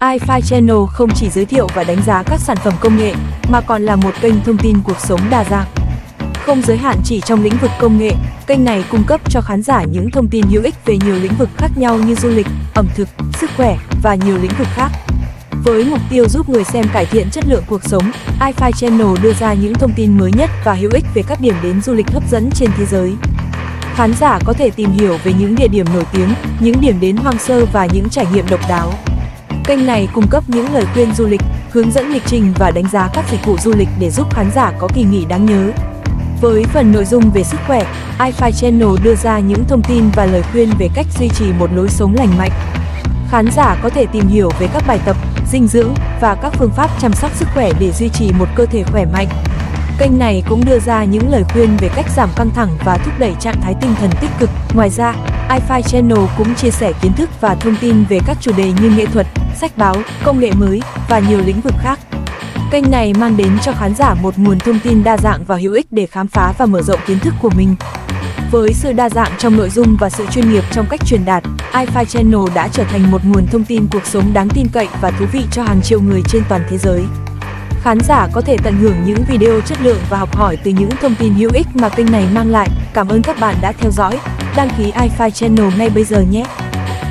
iFi Channel không chỉ giới thiệu và đánh giá các sản phẩm công nghệ, mà còn là một kênh thông tin cuộc sống đa dạng. Không giới hạn chỉ trong lĩnh vực công nghệ, kênh này cung cấp cho khán giả những thông tin hữu ích về nhiều lĩnh vực khác nhau như du lịch, ẩm thực, sức khỏe và nhiều lĩnh vực khác. Với mục tiêu giúp người xem cải thiện chất lượng cuộc sống, iFi Channel đưa ra những thông tin mới nhất và hữu ích về các điểm đến du lịch hấp dẫn trên thế giới. Khán giả có thể tìm hiểu về những địa điểm nổi tiếng, những điểm đến hoang sơ và những trải nghiệm độc đáo. Kênh này cung cấp những lời khuyên du lịch, hướng dẫn lịch trình và đánh giá các dịch vụ du lịch để giúp khán giả có kỳ nghỉ đáng nhớ. Với phần nội dung về sức khỏe, iFi Channel đưa ra những thông tin và lời khuyên về cách duy trì một lối sống lành mạnh. Khán giả có thể tìm hiểu về các bài tập, dinh dưỡng và các phương pháp chăm sóc sức khỏe để duy trì một cơ thể khỏe mạnh. Kênh này cũng đưa ra những lời khuyên về cách giảm căng thẳng và thúc đẩy trạng thái tinh thần tích cực. Ngoài ra, iFi Channel cũng chia sẻ kiến thức và thông tin về các chủ đề như nghệ thuật, sách báo, công nghệ mới và nhiều lĩnh vực khác. Kênh này mang đến cho khán giả một nguồn thông tin đa dạng và hữu ích để khám phá và mở rộng kiến thức của mình. Với sự đa dạng trong nội dung và sự chuyên nghiệp trong cách truyền đạt, iFi Channel đã trở thành một nguồn thông tin cuộc sống đáng tin cậy và thú vị cho hàng triệu người trên toàn thế giới. Khán giả có thể tận hưởng những video chất lượng và học hỏi từ những thông tin hữu ích mà kênh này mang lại. Cảm ơn các bạn đã theo dõi. Đăng ký iFi Channel ngay bây giờ nhé!